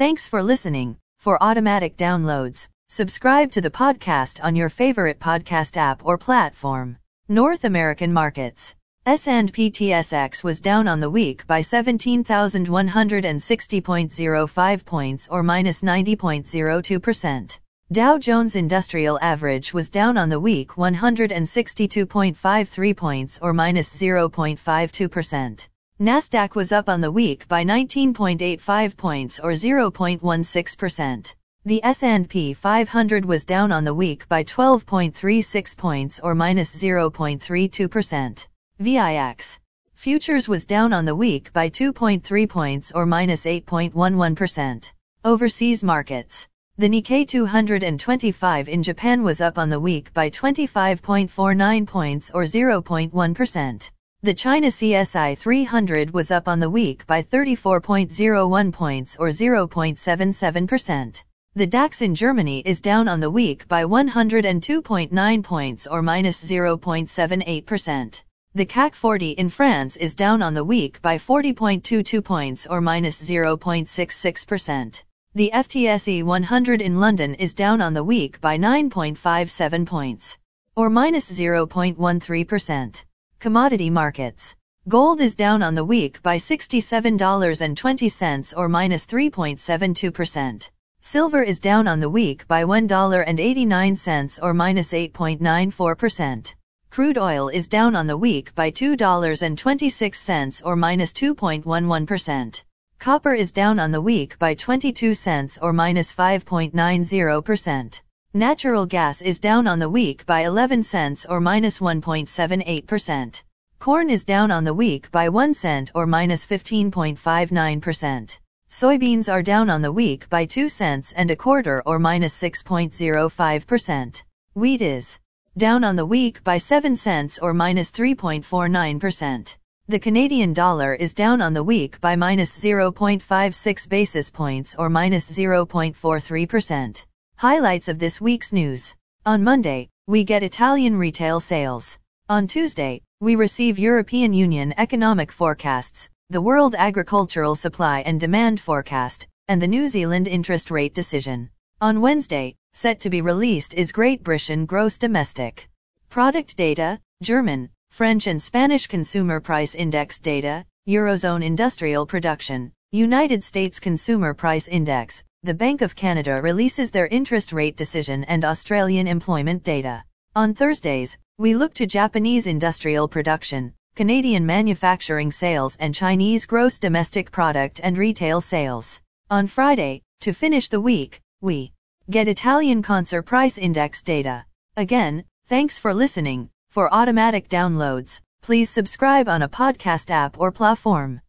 Thanks for listening. For automatic downloads, subscribe to the podcast on your favorite podcast app or platform. North American markets. S&P TSX was down on the week by 17,160.05 points or minus 90.02%. Dow Jones Industrial Average was down on the week 162.53 points or minus 0.52%. Nasdaq was up on the week by 19.85 points or 0.16%. The S&P 500 was down on the week by 12.36 points or minus 0.32%. VIX Futures was down on the week by 2.3 points or minus 8.11%. Overseas markets the Nikkei 225 in Japan was up on the week by 25.49 points or 0.1%. The China CSI 300 was up on the week by 34.01 points or 0.77%. The DAX in Germany is down on the week by 102.9 points or minus 0.78%. The CAC 40 in France is down on the week by 40.22 points or minus 0.66%. The FTSE 100 in London is down on the week by 9.57 points, or minus 0.13%. Commodity markets. Gold is down on the week by $67.20 or minus 3.72%. Silver is down on the week by $1.89 or minus 8.94%. Crude oil is down on the week by $2.26 or minus 2.11%. Copper is down on the week by 22 cents or minus 5.90%. Natural gas is down on the week by 11 cents or minus 1.78%. Corn is down on the week by 1 cent or minus 15.59%. Soybeans are down on the week by 2 cents and a quarter or minus 6.05%. Wheat is down on the week by 7 cents or minus 3.49%. The Canadian dollar is down on the week by minus 0.56 basis points or minus 0.43%. Highlights of this week's news. On Monday, we get Italian retail sales. On Tuesday, we receive European Union economic forecasts, the World Agricultural Supply and Demand Forecast, and the New Zealand interest rate decision. On Wednesday, set to be released is Great Britain gross domestic product data, German, French and Spanish Consumer Price Index data, Eurozone Industrial Production, United States Consumer Price Index, the Bank of Canada releases their interest rate decision and Australian employment data. On Thursdays, we look to Japanese industrial production, Canadian manufacturing sales and Chinese gross domestic product and retail sales. On Friday, to finish the week, we get Italian Consumer Price Index data. Again, thanks for listening. For automatic downloads, please subscribe on a podcast app or platform.